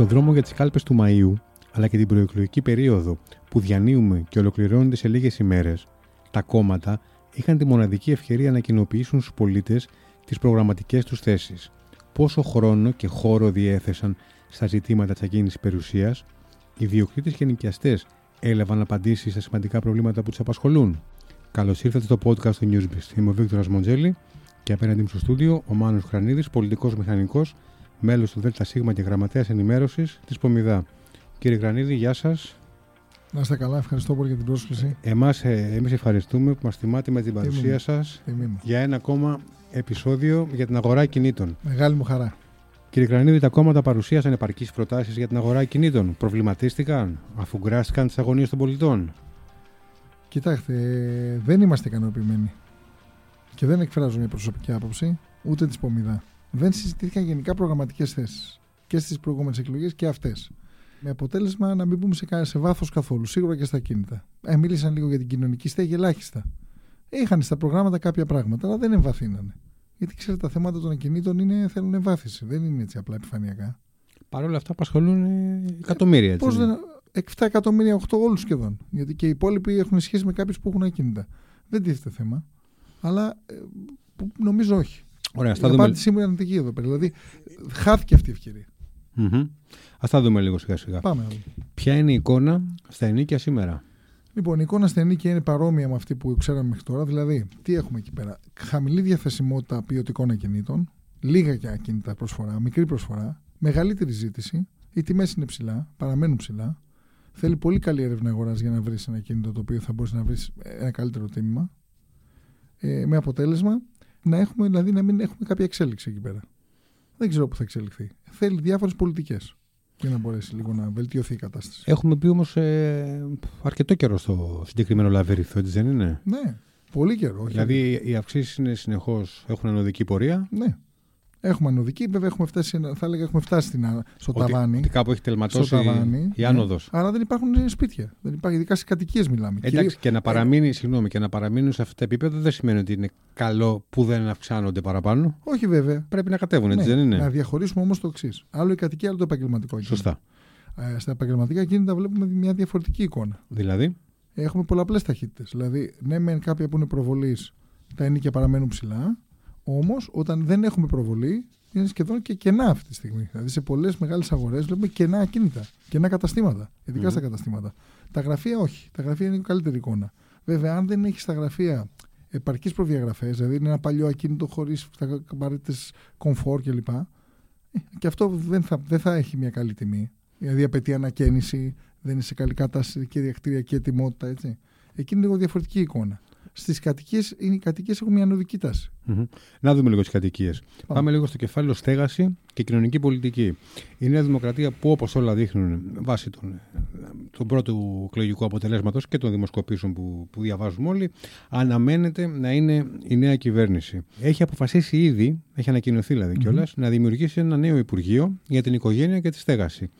Στον δρόμο για τις κάλπες του Μαΐου, αλλά και την προεκλογική περίοδο που διανύουμε και ολοκληρώνεται σε λίγες ημέρες, τα κόμματα είχαν τη μοναδική ευκαιρία να κοινοποιήσουν στους πολίτες τις προγραμματικές τους θέσεις. Πόσο χρόνο και χώρο διέθεσαν στα ζητήματα της ακίνηση περιουσίας, οι διοκτήτες και νοικιαστές έλαβαν απαντήσεις στα σημαντικά προβλήματα που τους απασχολούν. Καλώς ήρθατε στο podcast του Newsbeast. Είμαι ο Βίκτορας Μοντζέλη και απέναντί μου στο στούντιο ο Μάνος Χρανίδης, πολιτικός μηχανικός, μέλος του ΔΣ και γραμματέας ενημέρωσης της Πομιδά. Κύριε Γρανίδη, γεια σας. Να είστε καλά, ευχαριστώ πολύ για την πρόσκληση. Εμάς, ε, εμείς ευχαριστούμε που μας τιμάτε με την παρουσία σας για ένα ακόμα επεισόδιο για την αγορά κινήτων. Μεγάλη μου χαρά. Κύριε Γρανίδη, τα κόμματα παρουσίασαν επαρκείς προτάσεις για την αγορά κινήτων. Προβληματίστηκαν, αφού γκράστηκαν τις αγωνίες των πολιτών. Κοιτάξτε, δεν είμαστε ικανοποιημένοι. Και δεν εκφράζω μια προσωπική άποψη, ούτε της Πομιδά. Δεν συζητήθηκαν γενικά προγραμματικές θέσεις. Και στις προηγούμενες εκλογές και αυτές. Με αποτέλεσμα να μην μπούμε σε, σε βάθος καθόλου, σίγουρα και στα κίνητα. Ε, μίλησαν λίγο για την κοινωνική στέγη, ελάχιστα. Είχαν στα προγράμματα κάποια πράγματα, αλλά δεν εμβαθύνανε. Γιατί ξέρετε, τα θέματα των ακινήτων είναι, θέλουν εμβάθυνση. Δεν είναι έτσι απλά επιφανειακά. Παρ' όλα αυτά απασχολούν ε, εκατομμύρια. Έτσι, Πώς δεν. 7 εκατομμύρια, 8 όλους σχεδόν. Γιατί και οι υπόλοιποι έχουν σχέση με κάποιους που έχουν ακίνητα. Δεν τίθεται θέμα. Αλλά ε, νομίζω όχι. Ωραία, η απάντησή μου είναι αρνητική εδώ πέρα. Δηλαδή, χάθηκε αυτή η ευκαιρία. Mm-hmm. Α τα δούμε λίγο σιγά σιγά. Πάμε. Ποια είναι η εικόνα στα ενίκια σήμερα; Λοιπόν, η εικόνα στα ενίκια είναι παρόμοια με αυτή που ξέραμε μέχρι τώρα. Δηλαδή, τι έχουμε εκεί πέρα; Χαμηλή διαθεσιμότητα ποιοτικών ακινήτων, λίγα και ακίνητα προσφορά, μικρή προσφορά, μεγαλύτερη ζήτηση, οι τιμές είναι ψηλά, παραμένουν ψηλά. Θέλει πολύ καλή έρευνα αγοράς για να βρεις ένα κινητό το οποίο θα μπορείς να βρεις ένα καλύτερο τίμημα. Ε, με αποτέλεσμα να, έχουμε, δηλαδή, να μην έχουμε κάποια εξέλιξη εκεί πέρα. Δεν ξέρω πού θα εξελιχθεί. Θέλει διάφορες πολιτικές για να μπορέσει λίγο να βελτιωθεί η κατάσταση. Έχουμε πει όμως ε, αρκετό καιρό στο συγκεκριμένο λαβύριθο, έτσι δεν είναι; Ναι, πολύ καιρό. Δηλαδή οι αυξήσεις είναι συνεχώς, έχουν ανωδική πορεία. Ναι. Έχουμε ανωδική, βέβαια έχουμε φτάσει, θα έλεγα, έχουμε φτάσει στην, στο ότι, ταβάνι. Ότι κάπου έχει τελματώσει στο ταβάνι, η άνοδος. Ναι. Αλλά δεν υπάρχουν σπίτια. Δεν υπάρχει, ειδικά σε κατοικίες μιλάμε. Εντάξει, Κυρίως... και να παραμείνει, ε... συγγνώμη, και να παραμείνουν σε αυτά τα επίπεδα δεν σημαίνει ότι είναι καλό που δεν αυξάνονται παραπάνω. Όχι βέβαια. Πρέπει να κατέβουν, έτσι ναι, δεν είναι; Να διαχωρίσουμε όμως το εξής. Άλλο η κατοικία, άλλο το επαγγελματικό Σωστά. Ε, στα επαγγελματικά κίνητα βλέπουμε μια διαφορετική εικόνα. Δηλαδή; Έχουμε πολλαπλές ταχύτητες. Δηλαδή, ναι, μεν κάποια που είναι προβολή, τα ενίκια παραμένουν ψηλά. Όμως, όταν δεν έχουμε προβολή, είναι σχεδόν και κενά αυτή τη στιγμή. Δηλαδή, σε πολλές μεγάλες αγορές βλέπουμε κενά ακίνητα, κενά καταστήματα. Ειδικά mm. στα καταστήματα. Τα γραφεία όχι. Τα γραφεία είναι καλύτερη εικόνα. Βέβαια, αν δεν έχεις στα γραφεία επαρκείς προδιαγραφές, δηλαδή είναι ένα παλιό ακίνητο χωρίς απαραίτητε κομφόρ κλπ. Ε, και αυτό δεν θα, δεν θα έχει μια καλή τιμή. Δηλαδή απαιτεί ανακαίνιση, δεν είναι σε καλή κατάσταση και διακτηριακή ετοιμότητα. Έτσι. Εκεί είναι λίγο διαφορετική εικόνα. Στις κατοικίες, οι κατοικίες έχουν μια ανωδική τάση. Mm-hmm. Να δούμε λίγο τις κατοικίες. Πάμε. Πάμε λίγο στο κεφάλαιο στέγαση και κοινωνική πολιτική. Η Νέα Δημοκρατία, που όπως όλα δείχνουν βάσει των, του πρώτου εκλογικού αποτελέσματος και των δημοσκοπήσεων που, που διαβάζουμε όλοι, αναμένεται να είναι η νέα κυβέρνηση. Έχει αποφασίσει ήδη, έχει ανακοινωθεί δηλαδή mm-hmm. κιόλας, να δημιουργήσει ένα νέο Υπουργείο για την οικογένεια και τη στέγαση.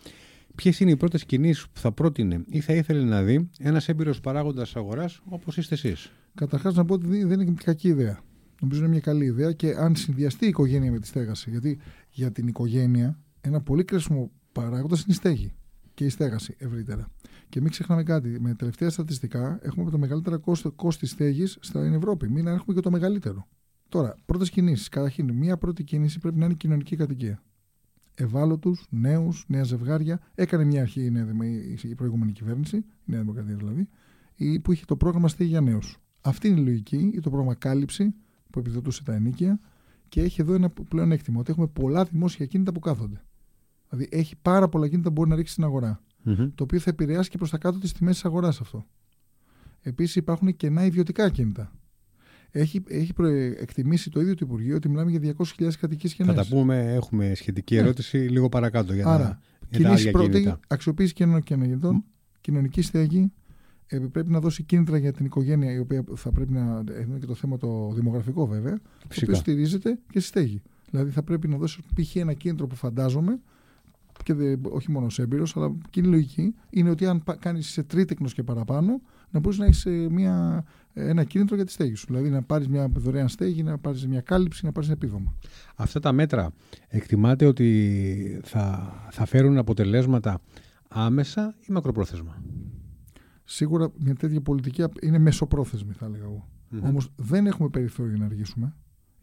Ποιες είναι οι πρώτες κινήσεις που θα πρότεινε ή θα ήθελε να δει ένας έμπειρος παράγοντας αγοράς όπως είστε εσείς; Καταρχάς, να πω ότι δεν είναι κακή ιδέα. Νομίζω είναι μια καλή ιδέα και αν συνδυαστεί η οικογένεια με τη στέγαση. Γιατί για την οικογένεια ένα πολύ κρίσιμο παράγοντα είναι η στέγη και η στέγαση ευρύτερα. Και μην ξεχνάμε κάτι. Με τελευταία στατιστικά έχουμε από τα μεγαλύτερα κόστη στέγης στην Ευρώπη. Μην έχουμε και το μεγαλύτερο. Τώρα, πρώτες κινήσεις. Καταρχήν, μία πρώτη κίνηση πρέπει να είναι κοινωνική κατοικία ευάλωτους, νέους, νέα ζευγάρια. Έκανε μια αρχή η, η προηγούμενη κυβέρνηση, η Νέα Δημοκρατία δηλαδή, που είχε το πρόγραμμα στέγη για νέους. Αυτή είναι η λογική, ή το πρόγραμμα κάλυψη που επιδοτούσε τα ενίκια και έχει εδώ ένα πλέον έκτημα ότι έχουμε πολλά δημόσια κίνητα που κάθονται. Δηλαδή έχει πάρα πολλά κίνητα που μπορεί να ρίξει στην αγορά. Mm-hmm. Το οποίο θα επηρεάσει και προς τα κάτω τις τιμές της αγοράς αυτό. Επίσης υπάρχουν κενά ιδιωτικά κίνητα έχει, έχει εκτιμήσει το ίδιο το Υπουργείο ότι μιλάμε για 200.000 κατοικίες και Θα τα πούμε, έχουμε σχετική ναι. ερώτηση ναι. λίγο παρακάτω. Για Άρα, κινήσει πρώτη, αξιοποίηση κοινωνικών mm. κοινωνική στέγη, ε, πρέπει να δώσει κίνητρα για την οικογένεια, η οποία θα πρέπει να. Έχουμε και το θέμα το δημογραφικό βέβαια, Φυσικά. το οποίο στηρίζεται και στη στέγη. Δηλαδή θα πρέπει να δώσει π.χ. ένα κίνητρο που φαντάζομαι και δε, όχι μόνο σε έμπειρος, αλλά και είναι λογική, είναι ότι αν κάνεις σε τρίτεκνος και παραπάνω, να μπορείς να έχεις ένα κίνητρο για τη στέγη σου. Δηλαδή να πάρεις μια δωρεάν στέγη, να πάρεις μια κάλυψη, να πάρεις ένα επίδομα. Αυτά τα μέτρα εκτιμάται ότι θα, θα φέρουν αποτελέσματα άμεσα ή μακροπρόθεσμα; Σίγουρα μια τέτοια πολιτική είναι μεσοπρόθεσμη, θα έλεγα εγώ. Mm-hmm. Όμως δεν έχουμε περιθώριο να αργήσουμε.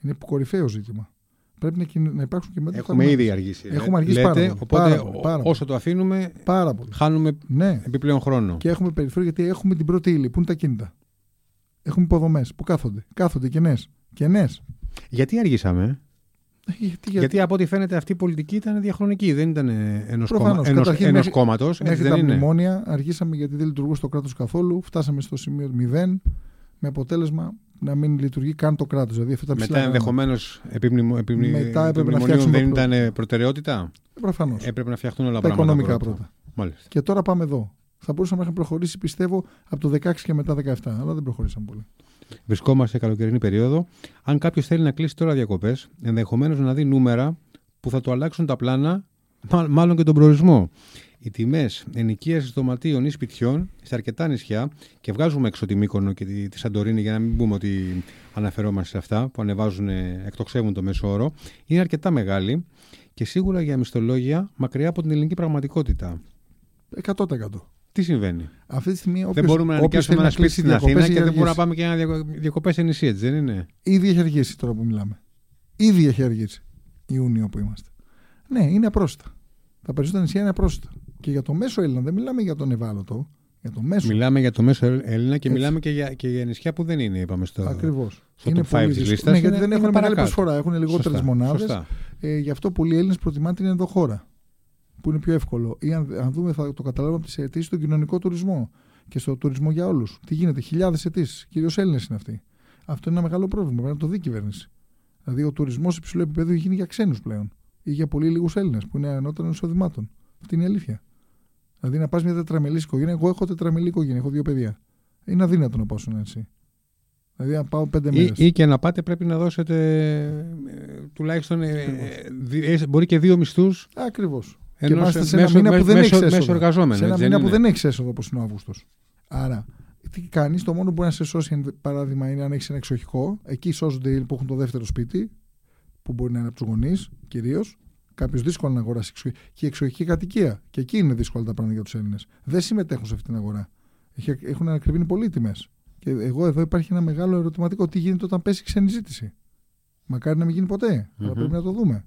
Είναι κορυφαίο ζήτημα. Πρέπει να, να υπάρξουν και μέτρα. Έχουμε ήδη αργήσει. Έχουμε αργήσει Λέτε, πάρα, οπότε πάρα, πάρα, όσο το αφήνουμε, πάρα πολύ. χάνουμε ναι. επιπλέον χρόνο. Και έχουμε περιθώριο γιατί έχουμε την πρώτη ύλη που είναι τα κίνητα; Έχουμε υποδομές που κάθονται; Κάθονται κενέ. Κενές. Γιατί αργήσαμε, ε, γιατί, γιατί... από ό,τι φαίνεται αυτή η πολιτική ήταν διαχρονική, δεν ήταν ενός κόμματος. Μέχρι τα μνημόνια αργήσαμε γιατί δεν λειτουργούσε το κράτος καθόλου. Φτάσαμε στο σημείο 0 με αποτέλεσμα να μην λειτουργεί καν το κράτος. Δηλαδή, Μετά ενδεχομένως επιμνημονίων δεν ήταν προτεραιότητα; Προφανώς. Έπρεπε να φτιαχτούν όλα τα πράγματα. οικονομικά πρώτα. Μάλιστα. Και τώρα πάμε εδώ. Θα μπορούσαμε να έχουμε προχωρήσει, πιστεύω, από το 16 και μετά 17, αλλά δεν προχωρήσαμε πολύ. Βρισκόμαστε σε καλοκαιρινή περίοδο. Αν κάποιος θέλει να κλείσει τώρα διακοπές, ενδεχομένως να δει νούμερα που θα του αλλάξουν τα πλάνα, μάλλον και τον προορισμό. Οι τιμές ενοικίαση δωματίων ή σπιτιών σε αρκετά νησιά, και βγάζουμε έξω τη Μύκονο και τη, τη Σαντορίνη για να μην πούμε ότι αναφερόμαστε σε αυτά που ανεβάζουν, εκτοξεύουν το μέσο όρο, είναι αρκετά μεγάλη και σίγουρα για μισθολόγια μακριά από την ελληνική πραγματικότητα. 100%. Τι συμβαίνει; Αυτή τη στιγμή, όποιος, δεν μπορούμε να νοικιάσουμε ένα σπίτι στην Αθήνα και δεν μπορούμε να πάμε και ένα διακοπές σε νησί, έτσι δεν είναι; Ήδη έχει αργήσει τώρα που μιλάμε. Ήδη έχει αργήσει. Ιούνιο που είμαστε. Ναι, είναι απρόσιτα. Τα περισσότερα νησιά είναι απρόσιτα. Και για το μέσο Έλληνα, δεν μιλάμε για τον ευάλωτο. Για το μέσο. Μιλάμε για το μέσο Έλληνα και Έτσι. μιλάμε και για, και για νησιά που δεν είναι, είπαμε στο. Ακριβώς. Στο είναι top 5 της λίστας. Ναι, γιατί δεν έχουν μεγάλη προσφορά. Έχουν λιγότερες μονάδες. Ε, γι' αυτό πολλοί Έλληνες προτιμάνε την ενδοχώρα που είναι πιο εύκολο. Ή αν, αν δούμε, θα το καταλάβουμε από τις αιτήσεις στον κοινωνικό τουρισμό και στο τουρισμό για όλους. Τι γίνεται, χιλιάδες αιτήσεις. Κυρίως Έλληνες είναι αυτοί. Αυτό είναι ένα μεγάλο πρόβλημα. Πρέπει να το δει η κυβέρνηση. Δηλαδή, ο τουρισμός υψηλού επίπεδου έχει γίνει για ξένους πλέον. Ή για πολύ λίγους Έλληνες που είναι ανώτερων εισοδημάτων. Αυτή είναι η αλήθεια. Δηλαδή, να πας μια τετραμελή οικογένεια. Εγώ έχω τετραμελή οικογένεια, έχω δύο παιδιά. Είναι αδύνατο να πάω έτσι. Δηλαδή, αν πάω πέντε μέρες. Ή, ή, και να πάτε πρέπει να δώσετε ε, τουλάχιστον. Ε, ε, μπορεί και δύο μισθούς. Ακριβώς. Και μάλιστα σε ένα μήνα που δεν έχεις έσοδο. Σε ένα μήνα που δεν έχεις έσοδο όπως είναι ο Αύγουστος. Άρα, τι κάνεις, το μόνο που μπορείς να σε σώσει, παράδειγμα, είναι αν έχεις ένα εξοχικό. Εκεί σώζονται οι που έχουν το δεύτερο σπίτι, που μπορεί να είναι από τους γονείς κυρίως. Κάποιος δύσκολο να αγοράσει εξοχική. Και η εξοχική κατοικία. Και εκεί είναι δύσκολα τα πράγματα για τους Έλληνες. Δεν συμμετέχουν σε αυτή την αγορά. Έχουν ανακριβεί πολύ τιμές. Και εγώ εδώ υπάρχει ένα μεγάλο ερωτηματικό. Τι γίνεται όταν πέσει ξένη ζήτηση; Μακάρι να μην γίνει ποτέ. Mm-hmm. Αλλά πρέπει να το δούμε.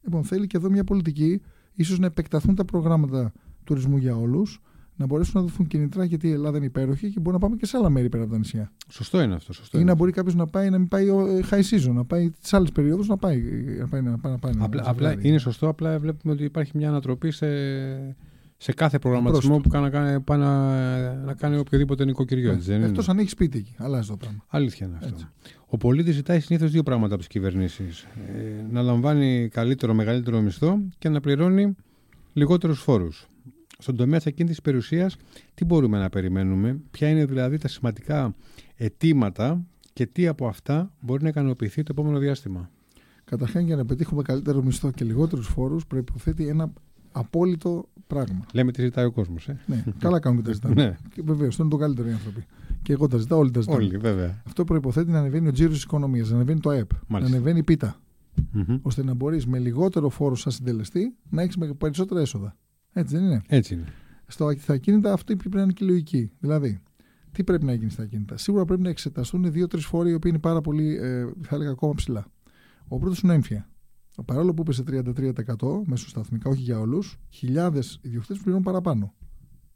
Λοιπόν, θέλει και εδώ μια πολιτική ίσως να επεκταθούν τα προγράμματα τουρισμού για όλους, να μπορέσουν να δοθούν κινητρά γιατί η Ελλάδα είναι υπέροχη και μπορεί να πάμε και σε άλλα μέρη πέρα από τα νησιά. Σωστό είναι αυτό. Σωστό ή είναι. να μπορεί κάποιος να πάει να μην πάει ε, high season, να πάει τι άλλες περιόδους να πάει. Να πάει, να πάει, να πάει απλά, απλά είναι σωστό, απλά βλέπουμε ότι υπάρχει μια ανατροπή σε, σε κάθε προγραμματισμό που κάνει, πάει να, να κάνει οποιοδήποτε νοικοκυριό. Ναι. Εκτός αν έχεις σπίτι εκεί. Αλλάζει το πράγμα. Αλήθεια είναι αυτό. Έτσι. Ο πολίτης ζητάει συνήθως δύο πράγματα από τις κυβερνήσεις. Ε, να λαμβάνει καλύτερο, μεγαλύτερο μισθό και να πληρώνει λιγότερους φόρους. Στον τομέα της ακίνητης περιουσίας, τι μπορούμε να περιμένουμε, ποια είναι δηλαδή τα σημαντικά αιτήματα και τι από αυτά μπορεί να ικανοποιηθεί το επόμενο διάστημα. Καταρχήν, για να πετύχουμε καλύτερο μισθό και λιγότερους φόρους, προποθέτει ένα απόλυτο πράγμα. Λέμε τι ζητάει ο κόσμος. Ε. Ναι, καλά κάνουν και τα ζητάνε. ναι. Βεβαίως, αυτό είναι το καλύτερο οι άνθρωποι. Και εγώ τα ζητάω, όλοι τα ζητάω. Όλοι, βέβαια. Αυτό προποθέτει να ανεβαίνει ο τζίρος της οικονομίας, να ανεβαίνει το ΑΕΠ, Μάλιστα. να ανεβαίνει η πίτα. Mm-hmm. ώστε να μπορείς με λιγότερο φόρο σαν συντελεστή να έχεις περισσότερα έσοδα. Έτσι δεν είναι; Έτσι είναι. Στο, στα ακίνητα αυτή πρέπει να είναι και λογική. Δηλαδή, τι πρέπει να γίνει στα ακίνητα. Σίγουρα πρέπει να εξεταστούν δύο-τρεις φόροι οι οποίοι είναι πάρα πολύ, ε, θα έλεγα, ακόμα ψηλά. Ο πρώτος είναι έμφυα. Παρόλο που είπε σε 33% μεσοσταθμικά, όχι για όλους, χιλιάδες ιδιοκτήτες πληρώνουν παραπάνω.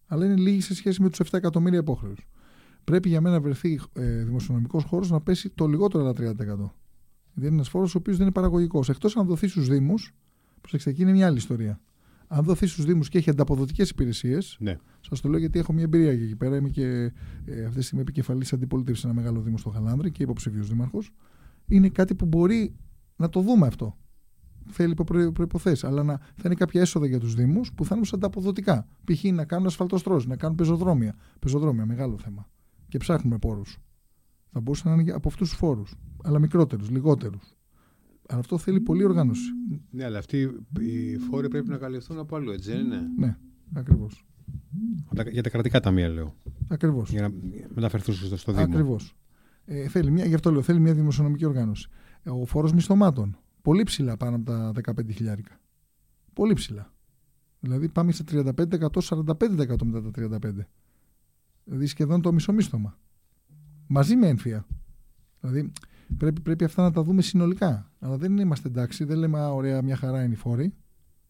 Αλλά είναι λίγοι σε σχέση με τους 7 εκατομμύρια υπόχρεους. Πρέπει για μένα να βρεθεί ε, δημοσιονομικός χώρος να πέσει το λιγότερο ένα 30%. Δηλαδή είναι ένας φόρος ο οποίος δεν είναι παραγωγικός. Εκτός αν δοθεί στους Δήμους, προσέξτε, εκεί είναι μια άλλη ιστορία. Αν δοθεί στους Δήμους και έχει ανταποδοτικές υπηρεσίες, ναι. σας το λέω γιατί έχω μια εμπειρία εκεί πέρα. Είμαι και ε, αυτή τη στιγμή επικεφαλής αντιπολίτευσης σε ένα μεγάλο Δήμο στο Χαλάνδρη και υποψηφίος δήμαρχος. Είναι κάτι που μπορεί να το δούμε αυτό θέλει προποθέσει. Αλλά να, θα είναι κάποια έσοδα για τους Δήμους που θα είναι ανταποδοτικά. Π.χ. να κάνουν ασφαλτοστρώσεις, να κάνουν πεζοδρόμια. Πεζοδρόμια, μεγάλο θέμα. Και ψάχνουμε πόρους. Θα μπορούσαν να είναι από αυτούς τους φόρους. Αλλά μικρότερους, λιγότερους. Αλλά αυτό θέλει πολλή οργάνωση. Ναι, αλλά αυτοί οι φόροι πρέπει να καλυφθούν από αλλού, έτσι δεν είναι; Ναι, ακριβώς. Για τα κρατικά ταμεία, λέω. Ακριβώς. Για να μεταφερθούν στο, στο Δήμο. Ακριβώς. Ε, θέλει μια, γι' αυτό λέω, θέλει μια δημοσιονομική οργάνωση. Ο φόρος μισθωμάτων. Πολύ ψηλά πάνω από τα 15 χιλιάρικα. Πολύ ψηλά. Δηλαδή πάμε σε 35%, 45% μετά τα 35%. Δηλαδή σχεδόν το μισομίσθωμα. Μαζί με ένφια. Δηλαδή πρέπει, πρέπει αυτά να τα δούμε συνολικά. Αλλά δεν είμαστε εντάξει, δεν λέμε α, ωραία, μια χαρά είναι οι φόροι.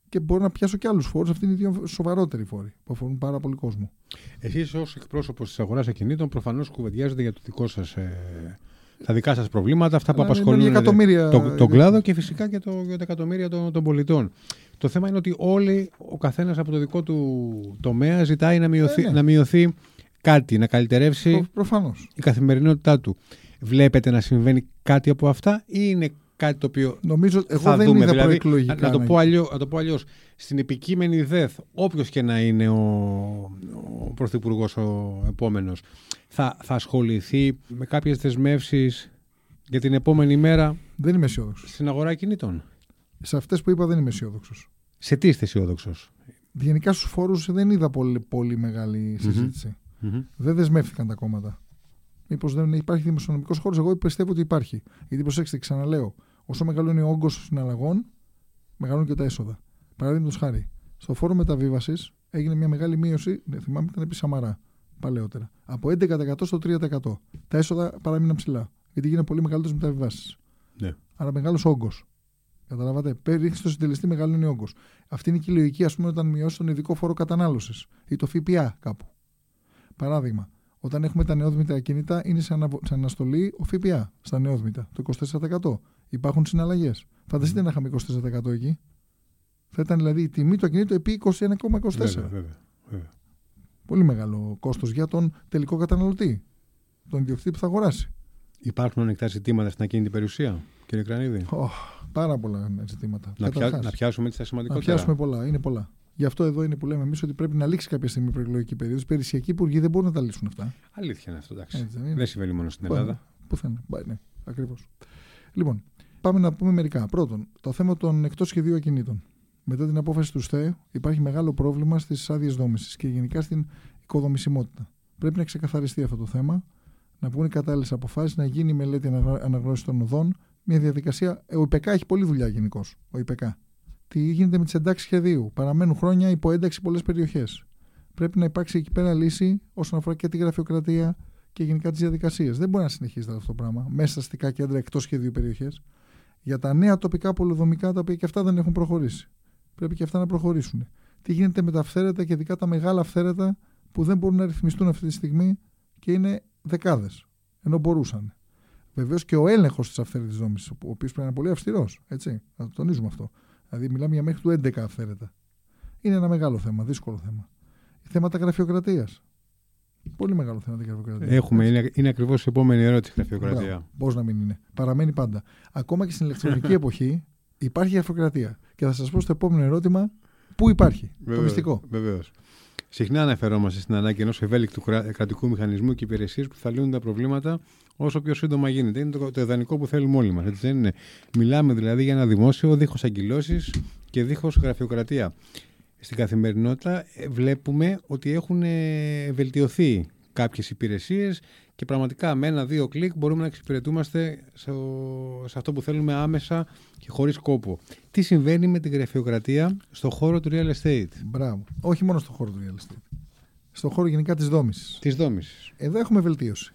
Και μπορώ να πιάσω και άλλους φόρους. Αυτή είναι οι δύο σοβαρότεροι φόροι που αφορούν πάρα πολύ κόσμο. Εσείς, ως εκπρόσωπος της αγοράς ακινήτων, προφανώς κουβεντιάζετε για το δικό σας. Ε, τα δικά σας προβλήματα, αυτά που απασχολούν τον το κλάδο και φυσικά και το, για τα εκατομμύρια των, των πολιτών. Το θέμα είναι ότι όλοι, ο καθένας από το δικό του τομέα ζητάει να μειωθεί, ε, ναι. να μειωθεί κάτι, να καλυτερεύσει Προφανώς. η καθημερινότητά του. Βλέπετε να συμβαίνει κάτι από αυτά ή είναι κάτι το οποίο Νομίζω, εγώ θα δεν δούμε. είδα δηλαδή, προεκλογικά. να, το πω αλλιώς, να το πω αλλιώς, στην επικείμενη ΔΕΘ, όποιος και να είναι ο, ο Πρωθυπουργός ο επόμενος, θα, θα ασχοληθεί με κάποιες δεσμεύσεις για την επόμενη μέρα Δεν είμαι αισιόδοξος. στην αγορά κινήτων. Σε αυτές που είπα δεν είμαι αισιόδοξος. Σε τι είστε αισιόδοξος; Γενικά στους φόρους δεν είδα πολύ, πολύ μεγάλη συζήτηση. Δεν δεσμεύτηκαν τα κόμματα. Μήπως δεν υπάρχει δημοσιονομικός χώρος. Εγώ πιστεύω ότι υπάρχει. Γιατί προσέξτε, ξαναλέω, όσο μεγαλώνει ο όγκος συναλλαγών, μεγαλώνουν και τα έσοδα. Παραδείγματος χάρη, στο φόρο μεταβίβασης έγινε μια μεγάλη μείωση, δεν θυμάμαι, ήταν επί Σαμαρά παλαιότερα. Από 11% στο 3%. Τα έσοδα παραμείναν ψηλά. Γιατί γίνανε πολύ μεγαλύτερες μεταβιβάσεις. Ναι. Άρα μεγάλος όγκος. Καταλάβατε. Ρίχνει το συντελεστή μεγαλώνει όγκος. Αυτή είναι και η λογική, ας πούμε, όταν μειώσει τον ειδικό φόρο κατανάλωσης ή το ΦΠΑ κάπου. Παράδειγμα, όταν έχουμε τα νεόδμητα ακίνητα, είναι σε, ανα... σε αναστολή ο ΦΠΑ στα νεόδμητα, το 24%. Υπάρχουν συναλλαγές. Φανταστείτε να είχαμε 24% εκεί. Θα ήταν δηλαδή η τιμή του ακινήτου επί 21,24. Βέβαια, βέβαια, βέβαια. Πολύ μεγάλο κόστος για τον τελικό καταναλωτή. Τον ιδιοκτήτη που θα αγοράσει. Υπάρχουν ανοιχτά ζητήματα στην ακίνητη περιουσία, κύριε Κρανίδη; Oh, πάρα πολλά ζητήματα. Να, πια... Καταρχάς, να πιάσουμε τι να σημαντικότερα. πιάσουμε πολλά. Είναι πολλά. Γι' αυτό εδώ είναι που λέμε εμείς ότι πρέπει να λήξει κάποια στιγμή η προεκλογική περίοδος. Οι περιουσιακοί υπουργοί δεν μπορούν να τα λύσουν αυτά. Αλήθεια είναι αυτό, εντάξει. Έτσι δεν είναι. Δεν συμβαίνει μόνο στην Ελλάδα. Πουθενά. Μπα, Ναι, ακριβώς. Λοιπόν, πάμε να πούμε μερικά. Πρώτον, το θέμα των εκτός σχεδίου ακινήτων. Μετά την απόφαση του ΣΤΕ, υπάρχει μεγάλο πρόβλημα στις άδειες δόμησης και γενικά στην οικοδομησιμότητα. Πρέπει να ξεκαθαριστεί αυτό το θέμα, να βγουν οι κατάλληλες αποφάσεις, να γίνει η μελέτη αναγνώρισης των οδών. Μια διαδικασία. Ο ΙΠΚ έχει πολλή δουλειά γενικώς. Ο ΙΠΚ. Τι γίνεται με τις εντάξεις σχεδίου. Παραμένουν χρόνια υπό ένταξη πολλές περιοχές. Πρέπει να υπάρξει εκεί πέρα λύση όσον αφορά και τη γραφειοκρατία και γενικά τις διαδικασίες. Δεν μπορεί να συνεχίζεται αυτό το πράγμα μέσα στα αστικά κέντρα εκτός σχεδίου περιοχές. Για τα νέα τοπικά πολυδομικά τα οποία και αυτά δεν έχουν προχωρήσει. Πρέπει και αυτά να προχωρήσουν. Τι γίνεται με τα αυθαίρετα και ειδικά τα μεγάλα αυθαίρετα που δεν μπορούν να ρυθμιστούν αυτή τη στιγμή και είναι δεκάδες. Ενώ μπορούσαν. Βεβαίως και ο έλεγχος της αυθαίρετης δόμησης, ο οποίος πρέπει να είναι πολύ αυστηρός. Έτσι, να το τονίζουμε αυτό. Δηλαδή, μιλάμε για μέχρι του 11 αυθαίρετα. Είναι ένα μεγάλο θέμα, δύσκολο θέμα. Θέματα γραφειοκρατίας. Πολύ μεγάλο θέμα την γραφειοκρατία. Έχουμε, είναι, είναι ακριβώς η επόμενη ερώτηση γραφειοκρατία. Πώς να μην είναι. Παραμένει πάντα. Ακόμα και στην ηλεκτρονική εποχή υπάρχει γραφειοκρατία. Και θα σας πω στο επόμενο ερώτημα πού υπάρχει. Βεβαίως, το μυστικό. Βεβαίως. Συχνά αναφερόμαστε στην ανάγκη ενός ευέλικτου κρα- κρατικού μηχανισμού και υπηρεσίες που θα λύνουν τα προβλήματα όσο πιο σύντομα γίνεται. Είναι το, το ιδανικό που θέλουμε όλοι μας. Έτσι δεν είναι; Μιλάμε δηλαδή για ένα δημόσιο δίχως αγκυλώσει και δίχως γραφειοκρατία. Στην καθημερινότητα ε, βλέπουμε ότι έχουν ε, βελτιωθεί κάποιες υπηρεσίες και πραγματικά με ένα-δύο κλικ μπορούμε να εξυπηρετούμαστε σε, σε αυτό που θέλουμε άμεσα και χωρίς κόπο. Τι συμβαίνει με την γραφειοκρατία στον χώρο του real estate, Μπράβο. Όχι μόνο στον χώρο του real estate. Στον χώρο γενικά της δόμησης. της δόμησης. Εδώ έχουμε βελτίωση.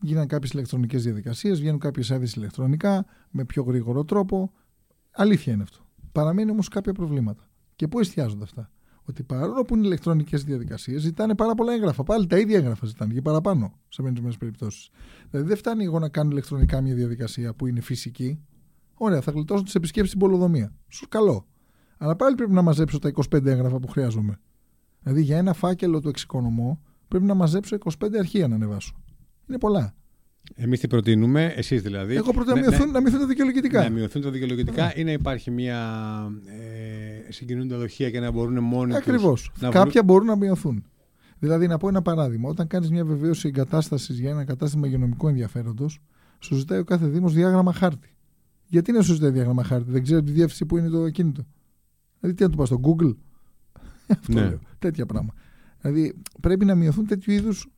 Γίνανε κάποιες ηλεκτρονικές διαδικασίες, βγαίνουν κάποιες άδειες ηλεκτρονικά με πιο γρήγορο τρόπο. Αλήθεια είναι αυτό. Παραμένουν όμως κάποια προβλήματα. Και πού εστιάζονται αυτά; Ότι παρόλο που είναι ηλεκτρονικές διαδικασίες, ζητάνε πάρα πολλά έγγραφα. Πάλι τα ίδια έγγραφα ζητάνε και παραπάνω σε ορισμένες περιπτώσεις. Δηλαδή δεν φτάνει εγώ να κάνω ηλεκτρονικά μια διαδικασία που είναι φυσική. Ωραία, θα γλιτώσω τις επισκέψεις στην πολυδομία. Σου καλό. Αλλά πάλι πρέπει να μαζέψω τα 25 έγγραφα που χρειάζομαι. Δηλαδή για ένα φάκελο του εξοικονομώ πρέπει να μαζέψω 25 αρχεία να ανεβάσω. Είναι πολλά. Εμείς τι προτείνουμε, εσείς δηλαδή. Εγώ προτείνω να Ναι, μειωθούν, να μειωθούν τα δικαιολογητικά. Να μειωθούν τα δικαιολογητικά ή να υπάρχει μια ε, συγκινούντα δοχεία και να μπορούν μόνοι τους Ακριβώς. να Κάποια μπορούν να μειωθούν. Δηλαδή, να πω ένα παράδειγμα. Όταν κάνεις μια βεβαίωση εγκατάστασης για ένα κατάστημα υγειονομικού ενδιαφέροντος, σου ζητάει ο κάθε Δήμος διάγραμμα χάρτη. Γιατί να σου ζητάει διάγραμμα χάρτη, δεν ξέρει τη διεύθυνση που είναι το ακίνητο. Δηλαδή τι να του πας στο Google; Αυτό Ναι. λέω. Τέτοια πράγματα. Δηλαδή πρέπει να μειωθούν τέτοιου είδους ε,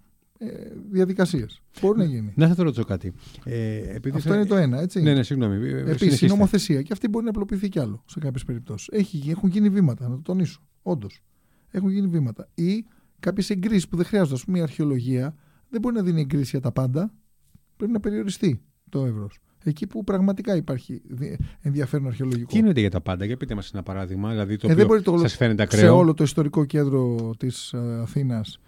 διαδικασίες. Μπορεί να γίνει. Να θα ρωτήσω κάτι. Ε, επειδή Αυτό θα- είναι το ένα, έτσι. Ναι, ναι, συγγνώμη. Ε, Επίσης, η συνεχίστε. νομοθεσία και αυτή μπορεί να απλοποιηθεί κι άλλο σε κάποιες περιπτώσεις. Έχουν γίνει βήματα, να το τονίσω. Όντως. Έχουν γίνει βήματα. Ή κάποιες εγκρίσεις που δεν χρειάζονται. Α πούμε, η αρχαιολογία δεν μπορεί να δίνει εγκρίσεις για τα πάντα. Πρέπει να περιοριστεί το εύρος. Εκεί που πραγματικά υπάρχει δι- ενδιαφέρον αρχαιολογικό. Τι εννοείται για τα πάντα, για πείτε μας ένα παράδειγμα. Δηλαδή το Ε, δεν μπορεί οποίο το- σας φαίνεται σε ακραίο. όλο το ιστορικό κέντρο της Αθήνας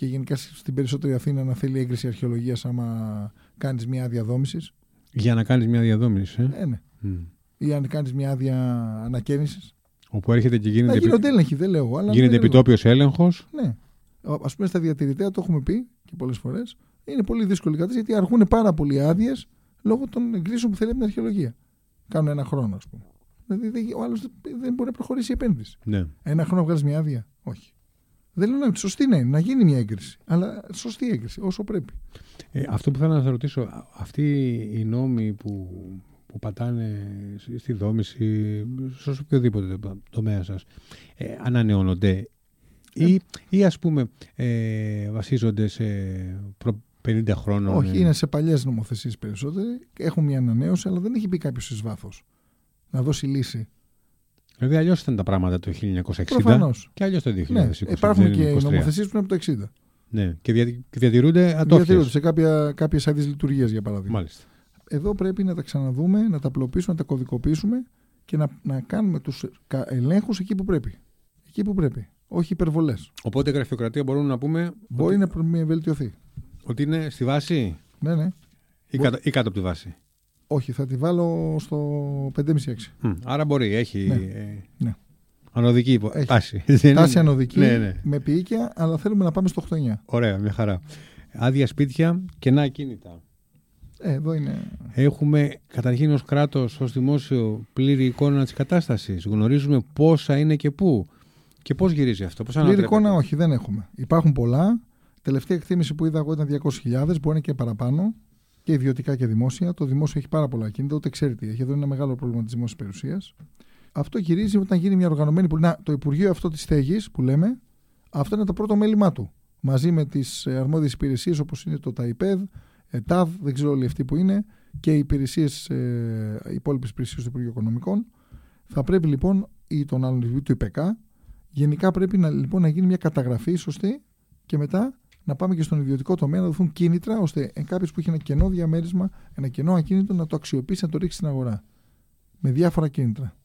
και γενικά στην περισσότερη Αθήνα να θέλει έγκριση αρχαιολογίας άμα κάνεις μια άδεια δόμησης. Για να κάνεις μια διαδόμηση. Ε; Ε, ναι. Μμ. Ή αν κάνεις μια άδεια ανακαίνιση. Όπου έρχεται και Να γίνεται, γίνονται έλεγχοι, δεν λέω. Αλλά γίνεται δεν λέω. επιτόπιος έλεγχος. Ναι. Α πούμε στα διατηρητέα το έχουμε πει και πολλές φορές. Είναι πολύ δύσκολη η κατάσταση γιατί αργούν πάρα πολλοί άδειες λόγω των εγκρίσεων που θέλει από την αρχαιολογία. Κάνουν ένα χρόνο, ας πούμε. Δηλαδή δεν- ο άλλος δεν μπορεί να προχωρήσει η επένδυση. Ναι. Ένα χρόνο βγάζεις μια άδεια. Όχι. Δεν λέω να σωστή να είναι, να γίνει μια έγκριση. Αλλά σωστή έγκριση, όσο πρέπει. Ε, αυτό που θέλω να σα ρωτήσω, α- αυτοί οι νόμοι που, που πατάνε στη δόμηση, σε οποιοδήποτε τομέα σας, ε, ανανεώνονται ή, ή ας πούμε ε, βασίζονται σε προ 50 χρόνων; Όχι, ε, είναι σε παλιές νομοθεσίες περισσότεροι. Έχουν μια ανανέωση, αλλά δεν έχει πει κάποιος εις βάθος να δώσει λύση. Δηλαδή αλλιώς ήταν τα πράγματα το 1960 Προφανώς. και αλλιώς το 2020. Ναι, υπάρχουν δεν και είναι 23. νομοθεσίες που είναι από το 60. Ναι, και, δια, και διατηρούνται Διατηρούνται ατόφιες. σε κάποιες άδειε λειτουργία, για παράδειγμα. Μάλιστα. Εδώ πρέπει να τα ξαναδούμε, να τα απλοποιήσουμε, να τα κωδικοποιήσουμε και να, να κάνουμε τους ελέγχους εκεί που πρέπει. Εκεί που πρέπει. Όχι υπερβολές. Οπότε η γραφειοκρατία μπορούμε να πούμε Μπορεί ότι, να προ- βελτιωθεί. ότι είναι στη βάση; Ναι, ναι. ή Μπο- κάτω, ή κάτω από τη βάση; Όχι, θα τη βάλω στο 5,5-6. Μμ, άρα μπορεί, έχει Ναι. ε, Ναι. ανωδική υπο- Έχει. τάση. Δεν Τάση είναι- ανωδική, Ναι, ναι. με ποιήκια, αλλά θέλουμε να πάμε στο 8-9. Ωραία, μια χαρά. Άδεια σπίτια, κενά ακίνητα. Ε, εδώ είναι. Έχουμε καταρχήν ως κράτος, ως δημόσιο πλήρη εικόνα της κατάστασης. Γνωρίζουμε πόσα είναι και πού. Και πώς γυρίζει αυτό, πώς Πλήρη ανατρέπεται. εικόνα, όχι, δεν έχουμε. Υπάρχουν πολλά. Τελευταία εκτίμηση που είδα εγώ ήταν 200.000, μπορεί να είναι και παραπάνω. Και ιδιωτικά και δημόσια. Το δημόσιο έχει πάρα πολλά ακίνητα, ούτε ξέρει τι έχει. Εδώ είναι ένα μεγάλο πρόβλημα της δημόσιας περιουσίας. Αυτό γυρίζει όταν γίνει μια οργανωμένη πολιτική. Να, το Υπουργείο αυτό της Στέγης που λέμε, αυτό είναι το πρώτο μέλημά του. Μαζί με τις αρμόδιες υπηρεσίες όπως είναι το ΤΑΙΠΕΔ, ΕΤΑΒ, δεν ξέρω όλοι αυτοί που είναι, και οι υπηρεσίες, ε, οι υπόλοιπες υπηρεσίες του Υπουργείου Οικονομικών. Θα πρέπει λοιπόν, ή των άλλων του ΙΠΕΚΑ, γενικά πρέπει να, λοιπόν, να γίνει μια καταγραφή σωστή και μετά να πάμε και στον ιδιωτικό τομέα να δοθούν κίνητρα ώστε κάποιος που έχει ένα κενό διαμέρισμα, ένα κενό ακίνητο να το αξιοποιήσει, να το ρίξει στην αγορά. Με διάφορα κίνητρα.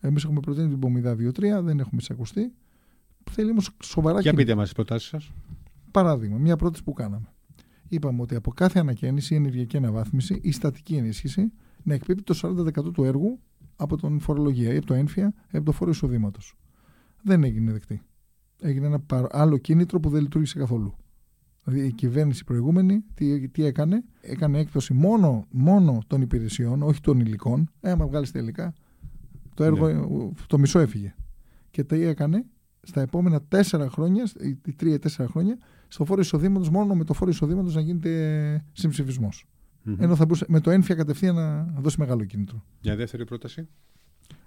Εμείς έχουμε προτείνει την Πομιδά 2-3, δεν έχουμε εισακουστεί. Θέλει όμως σοβαρά Για κίνητρα. πείτε μας τις προτάσεις σας. Παράδειγμα, μια πρόταση που κάναμε. Είπαμε ότι από κάθε ανακαίνιση, ενεργειακή αναβάθμιση ή στατική ενίσχυση να εκπίπτει το 40% του έργου από τον φορολογία ή από το ένφια ή από το φόρο εισοδήματος. Δεν έγινε δεκτή. Έγινε ένα παρα- άλλο κίνητρο που δεν λειτουργήσε καθόλου. Δηλαδή η κυβέρνηση προηγούμενη τι, τι έκανε, έκανε έκπτωση μόνο, μόνο των υπηρεσιών, όχι των υλικών. Ε, άμα βγάλεις τα υλικά, το έργο, Ναι. ε, το μισό έφυγε. Και τι έκανε, στα επόμενα τέσσερα χρόνια, ή ή τρία-τέσσερα χρόνια, στο φόρο εισοδήματος, μόνο με το φόρο εισοδήματος να γίνεται συμψηφισμός. Μμμ. Ενώ θα μπορούσε με το ένφια κατευθείαν να δώσει μεγάλο κίνητρο. Μια δεύτερη πρόταση.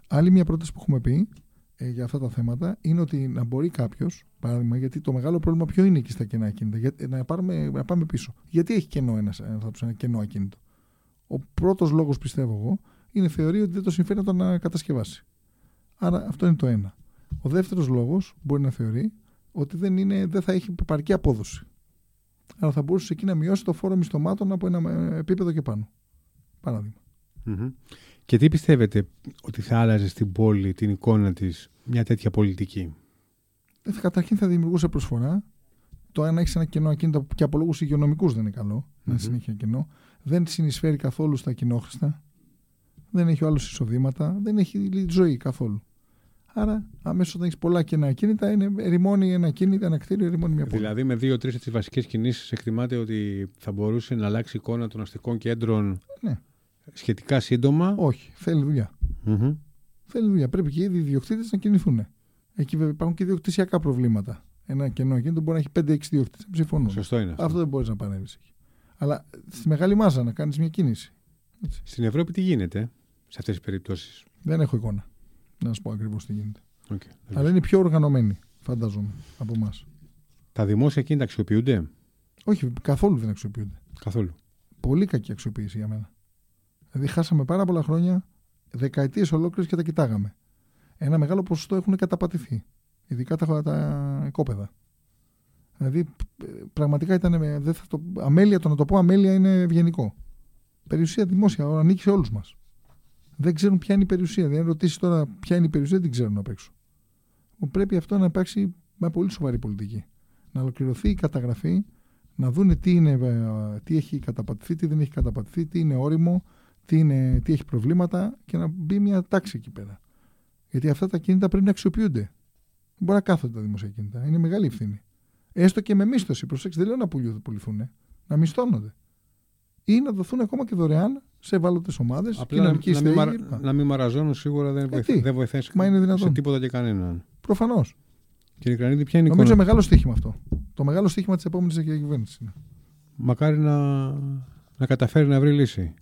Άλλη μια πρόταση που έχουμε πει ε, για αυτά τα θέματα είναι ότι να μπορεί κάποιος, παράδειγμα, γιατί το μεγάλο πρόβλημα ποιο είναι εκεί στα κενά ακίνητα, για, να, πάρουμε, να πάμε πίσω. Γιατί έχει κενό ένας, ένας, ένα κενό ακίνητο. Ο πρώτος λόγος, πιστεύω εγώ, είναι θεωρεί ότι δεν το συμφέρει να το ανακατασκευάσει. Άρα αυτό είναι το ένα. Ο δεύτερος λόγος μπορεί να θεωρεί ότι δεν, είναι, δεν θα έχει επαρκή απόδοση. Άρα θα μπορούσε εκεί να μειώσει το φόρο μισθωμάτων από ένα ε, επίπεδο και πάνω. Παράδειγμα. Μμμ. Και τι πιστεύετε ότι θα άλλαζε στην πόλη την εικόνα της μια τέτοια πολιτική; Ε, θα- Καταρχήν θα δημιουργούσε προσφορά. Το αν έχεις ένα κενό ακίνητα που και από λόγους υγειονομικούς δεν είναι καλό, να Μμμ. είναι συνέχεια κενό. Δεν συνεισφέρει καθόλου στα κοινόχρηστα. Δεν έχει άλλος εισοδήματα. Δεν έχει λι- ζωή καθόλου. Άρα, αμέσως όταν έχεις πολλά κενά ακίνητα, είναι ερημώνει ένα ακίνητο, ένα κτίριο, ερημώνει μια πόλη. Δηλαδή με δύο-τρεις τις βασικές κινήσεις εκτιμάται ότι θα μπορούσε να αλλάξει η εικόνα των αστικών κέντρων Ναι. Σχετικά σύντομα. Όχι, θέλει δουλειά. Μμμ. Θέλει δουλειά. Πρέπει και οι ίδιοι ιδιοκτήτες να κινηθούν. Εκεί βέβαια υπάρχουν και ιδιοκτησιακά προβλήματα. Ένα κενό ακίνητο μπορεί να έχει 5-6 ιδιοκτήτες. Συμφωνώ. Σωστό είναι αυτό. Αυτό δεν μπορείς να παρέμβεις εκεί. Αλλά στη μεγάλη μάζα να κάνεις μια κίνηση. Στην Ευρώπη τι γίνεται. σε αυτές τις περιπτώσεις; Δεν έχω εικόνα. Να σας πω ακριβώς τι γίνεται. Okay. Αλλά είναι πιο οργανωμένοι, φαντάζομαι, από εμάς. Τα δημόσια κίνητα αξιοποιούνται; Όχι, καθόλου δεν αξιοποιούνται. Καθόλου. Πολύ κακή αξιοποίηση για μένα. Δηλαδή, χάσαμε πάρα πολλά χρόνια, δεκαετίες ολόκληρες και τα κοιτάγαμε. Ένα μεγάλο ποσοστό έχουν καταπατηθεί. Ειδικά τα, τα οικόπεδα. Δηλαδή, πραγματικά ήταν. Δεν θα το, αμέλεια, το να το πω αμέλεια είναι ευγενικό. Περιουσία δημόσια, ανήκει σε όλους μας. Δεν ξέρουν ποια είναι η περιουσία. Δεν ρωτήσεις τώρα ποια είναι η περιουσία, δεν την ξέρουν απ' έξω. Πρέπει αυτό να υπάρξει με πολύ σοβαρή πολιτική. Να ολοκληρωθεί η καταγραφή, να δούνε τι, είναι, ε, τι έχει καταπατηθεί, τι δεν έχει καταπατηθεί, τι είναι όριμο, τι, είναι, τι έχει προβλήματα και να μπει μια τάξη εκεί πέρα. Γιατί αυτά τα κίνητα πρέπει να αξιοποιούνται. Δεν μπορεί να κάθονται τα δημόσια κίνητα. Είναι μεγάλη ευθύνη. Έστω και με μίσθωση. Προσέξτε, δεν λέω να πουληθούν, να μισθώνονται. Ή να δοθούν ακόμα και δωρεάν σε ευάλωτες ομάδες. Απλά να, να, μην μαρα, να μην μαραζώνουν σίγουρα δεν, βοηθάει, δεν βοηθάει σε τίποτα και κανέναν. Προφανώς. Κύριε Κρανίδη, ποια είναι η Νομίζω μεγάλο στοίχημα αυτό. Το μεγάλο στοίχημα της επόμενης διακυβέρνησης είναι. Μακάρι να, να καταφέρει να βρει λύση.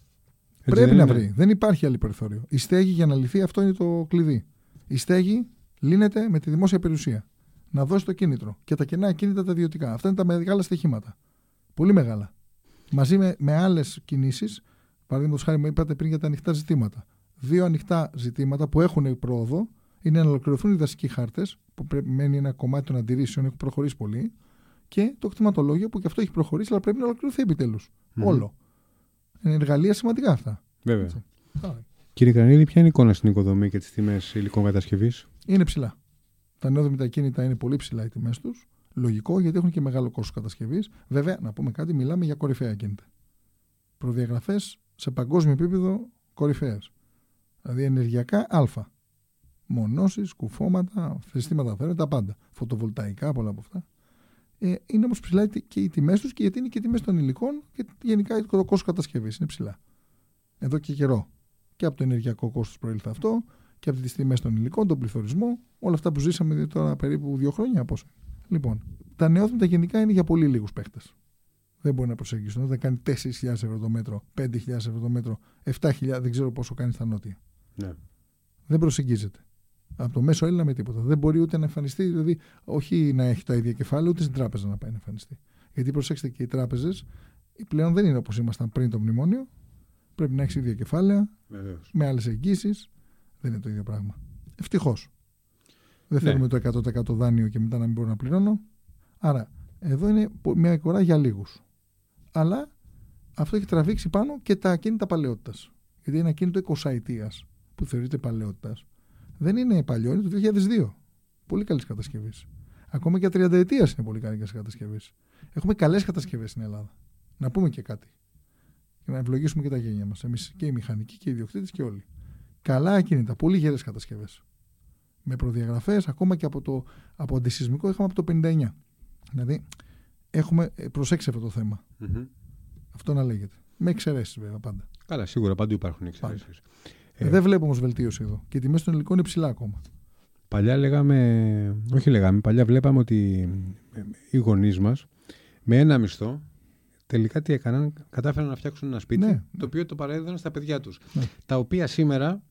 Έτσι Πρέπει να βρει. Δεν υπάρχει άλλη περιθώριο. Η στέγη για να λυθεί αυτό είναι το κλειδί. Η στέγη λύνεται με τη δημόσια περιουσία. Να δώσει το κίνητρο. Και τα κενά κίνητα τα ιδιωτικά. Αυτά είναι τα μεγάλα στοιχήματα. Πολύ μεγάλα. Μαζί με, με άλλες κινήσεις, παραδείγματος χάρη μου είπατε πριν για τα ανοιχτά ζητήματα. Δύο ανοιχτά ζητήματα που έχουν πρόοδο είναι να ολοκληρωθούν οι δασικοί χάρτες, που πρέπει μένει ένα κομμάτι των αντιρρήσεων, έχουν προχωρήσει πολύ, και το κτηματολόγιο που και αυτό έχει προχωρήσει, αλλά πρέπει να ολοκληρωθεί επιτέλους. Mm-hmm. Όλο. Είναι εργαλεία σημαντικά αυτά. Βέβαια. Έτσι. Κύριε Κρανίδη, ποια είναι η εικόνα στην οικοδομή και τις τιμές υλικών κατασκευής; Είναι ψηλά. Τα νεόδομητα κίνητα είναι πολύ ψηλά οι τιμές τους. Λογικό γιατί έχουν και μεγάλο κόστος κατασκευής. Βέβαια, να πούμε κάτι, μιλάμε για κορυφαία κίνητα. Προδιαγραφές σε παγκόσμιο επίπεδο κορυφαίες. Δηλαδή ενεργειακά Α. Μονώσεις, κουφώματα, συστήματα φέρνουν τα πάντα. Φωτοβολταϊκά, πολλά από αυτά. Ε, είναι όμως ψηλά και οι τιμές τους και γιατί είναι και οι τιμές των υλικών και γενικά το κόστος κατασκευής είναι ψηλά. Εδώ και καιρό. Και από το ενεργειακό κόστος προήλθε αυτό και από τις τιμές των υλικών, τον πληθωρισμό, όλα αυτά που ζήσαμε τώρα περίπου δύο χρόνια. Πόσο. Λοιπόν, τα νεόδυτα γενικά είναι για πολύ λίγους παίχτες. Δεν μπορεί να προσεγγίσουν. Δεν κάνει 4.000 ευρώ το μέτρο, 5.000 ευρώ το μέτρο, 7.000, δεν ξέρω πόσο κάνει στα νότια. Ναι. Δεν προσεγγίζεται. Από το μέσο Έλληνα με τίποτα. Δεν μπορεί ούτε να εμφανιστεί, δηλαδή όχι να έχει τα ίδια κεφάλαια, ούτε στην τράπεζα να πάει να εμφανιστεί. Γιατί προσέξτε και οι τράπεζες πλέον δεν είναι όπως ήμασταν πριν το μνημόνιο. Πρέπει να έχεις ίδια κεφάλαια, Βεβαίως. με άλλες εγγύσεις. Δεν είναι το ίδιο πράγμα. Ευτυχώς. Δεν ναι. θέλουμε το 100% δάνειο και μετά να μην μπορώ να πληρώνω. Άρα, εδώ είναι μια αγορά για λίγους. Αλλά αυτό έχει τραβήξει πάνω και τα ακίνητα παλαιότητας. Γιατί ένα ακίνητο 20 ετία που θεωρείται παλαιότητας δεν είναι παλιό, είναι το 2002. Πολύ καλή κατασκευή. Ακόμα και 30 ετία είναι πολύ καλή κατασκευή. Έχουμε καλές κατασκευές στην Ελλάδα. Να πούμε και κάτι. Για να ευλογήσουμε και τα γένια μας. Εμείς και οι μηχανικοί και οι ιδιοκτήτες και όλοι. Καλά ακίνητα, πολύ γερές κατασκευές. Με προδιαγραφές, ακόμα και από το από αντισυσμικό είχαμε από το 59. Δηλαδή, έχουμε ε, προσέξει αυτό το θεμα Αυτό να λέγεται. Με εξαιρέσεις βέβαια πάντα. Καλά, σίγουρα παντού υπάρχουν εξαιρέσεις. Ε, δεν βλέπω όμως βελτίωση εδώ. Και οι τιμές των υλικών είναι ψηλά ακόμα. Παλιά λέγαμε, όχι λέγαμε, παλιά βλέπαμε ότι οι γονείς μας με ένα μισθό τελικά τι έκαναν, κατάφεραν να φτιάξουν ένα σπίτι ναι. το οποίο το παρέδιδαν στα παιδιά τους. Ναι. Τα οποία σήμερα,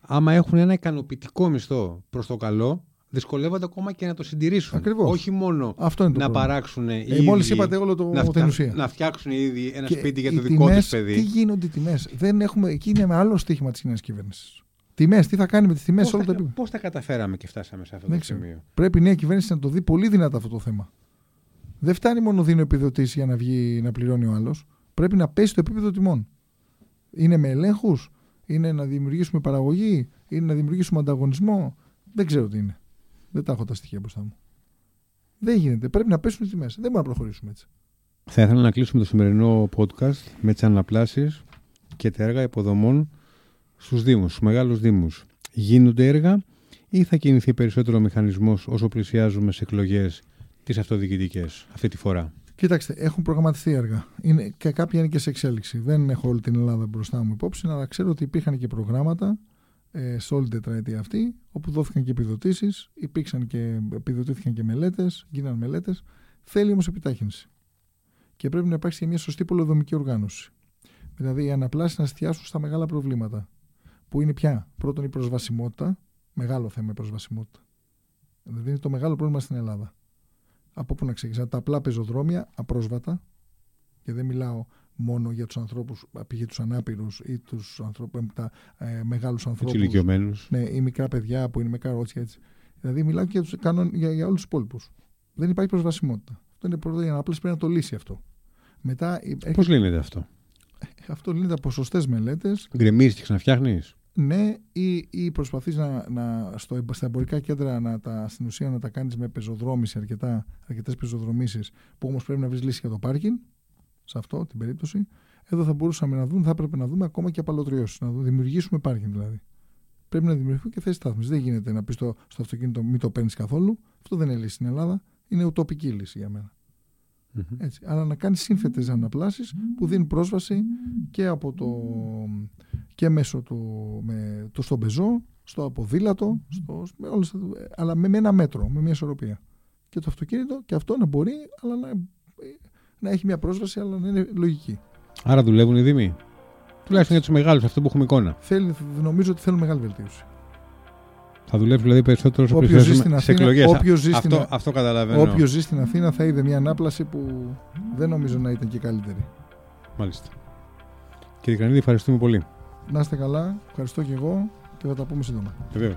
άμα έχουν ένα ικανοποιητικό μισθό προς το καλό, δυσκολεύονται ακόμα και να το συντηρήσουν. Ακριβώς. Όχι μόνο Αυτό είναι το να παράξουν ε, ήδη, Μόλις είπατε όλο το να, την ουσία. Να φτιάξουν ήδη ένα και σπίτι για το δικό τους παιδί. Τι γίνονται οι τιμές; Εκεί είναι με άλλο στοίχημα της νέα κυβέρνησης. Τιμές, τι θα κάνει με τις τιμές όλο το επίπεδο; Πώς τα καταφέραμε και φτάσαμε σε αυτό το σημείο; Πρέπει η νέα κυβέρνηση να το δει πολύ δυνατά αυτό το θέμα. Δεν φτάνει μόνο δίνω επιδοτήσεις για να βγει να πληρώνει ο άλλος. Πρέπει να πέσει το επίπεδο τιμών. Είναι με ελέγχους, είναι να δημιουργήσουμε παραγωγή, είναι να δημιουργήσουμε ανταγωνισμό; Δεν ξέρω τι είναι. Δεν τα έχω τα στοιχεία μπροστά μου. Δεν γίνεται. Πρέπει να πέσουν οι τιμές. Δεν μπορούμε να προχωρήσουμε έτσι. Θα ήθελα να κλείσουμε το σημερινό podcast με τις αναπλάσεις και τα έργα υποδομών στους Δήμους, στους μεγάλους Δήμους. Γίνονται έργα ή θα κινηθεί περισσότερο ο μηχανισμός όσο πλησιάζουμε σε εκλογές τις αυτοδιοικητικές αυτή τη φορά; Κοιτάξτε, έχουν προγραμματιστεί έργα. Είναι, και κάποια είναι και σε εξέλιξη. Δεν έχω όλη την Ελλάδα μπροστά μου υπόψη, αλλά ξέρω ότι υπήρχαν και προγράμματα ε, σε όλη την τετραετία αυτή, όπου δόθηκαν και επιδοτήσεις, υπήρξαν και επιδοτήθηκαν και μελέτες, γίνανε μελέτες. Θέλει όμως επιτάχυνση. Και πρέπει να υπάρξει μια σωστή πολεοδομική οργάνωση. Δηλαδή, οι αναπλάσεις να εστιάσουν στα μεγάλα προβλήματα. που είναι πια πρώτον η προσβασιμότητα, μεγάλο θέμα η προσβασιμότητα. Δηλαδή είναι το μεγάλο πρόβλημα στην Ελλάδα. Από πού να ξεκινήσει, τα απλά πεζοδρόμια απρόσβατα, και δεν μιλάω μόνο για τους ανθρώπους, π.χ. τους ανάπηρους ή τους ανθρώπους, τα ε, μεγάλους ανθρώπους. Τους ηλικιωμένους. Ναι, ή μικρά παιδιά που είναι με καρότσια έτσι. Δηλαδή μιλάω και για, τους, για, για όλους τους υπόλοιπους. Δεν υπάρχει προσβασιμότητα. Αυτό είναι πρώτο για να απλώς πρέπει να το λύσει αυτό. Μετά, Πώς λύνεται αυτό; Αυτό λύνεται από σωστές μελέτες. Γκρεμίζεις και ξαναφτιάχνεις; Ναι, ή, ή προσπαθείς να, να, στο, στα εμπορικά κέντρα να τα, στην ουσία να τα κάνεις με πεζοδρόμηση, αρκετές πεζοδρομήσεις, που όμως πρέπει να βρεις λύση για το πάρκινγκ. Σε αυτό την περίπτωση. Εδώ θα μπορούσαμε να δούμε, θα έπρεπε να δούμε ακόμα και απαλωτριώσεις. Να δημιουργήσουμε πάρκινγκ δηλαδή. Πρέπει να δημιουργηθούν και θέσεις στάθμισης. Δεν γίνεται να πεις στο, στο αυτοκίνητο μην το παίρνεις καθόλου. Αυτό δεν είναι λύση στην Ελλάδα. Είναι ουτοπική λύση για μένα. Έτσι. Αλλά να κάνεις σύνθετες αναπλάσεις που δίνουν πρόσβαση και, από το, και μέσω του, με, το στον πεζό, στο αποδήλατο, στο, με όλες, αλλά με, ένα μέτρο, με μια ισορροπία. Και το αυτοκίνητο και αυτό να μπορεί, αλλά να, να έχει μια πρόσβαση, αλλά να είναι λογική. Άρα δουλεύουν οι Δήμοι. Τουλάχιστον για τους μεγάλους, αυτό που έχουμε εικόνα. Θέλει, νομίζω ότι θέλουν μεγάλη βελτίωση. Θα δουλεύει δηλαδή περισσότερο όσο πλησιάζουμε σε εκλογές. Αυτό, αυτό καταλαβαίνω. Όποιος ζει στην Αθήνα θα είδε μια ανάπλαση που δεν νομίζω να ήταν και καλύτερη. Μάλιστα. Κύριε Κανίδη, ευχαριστούμε πολύ. Να είστε καλά. Ευχαριστώ και εγώ και θα τα πούμε σύντομα. Βεβαίω.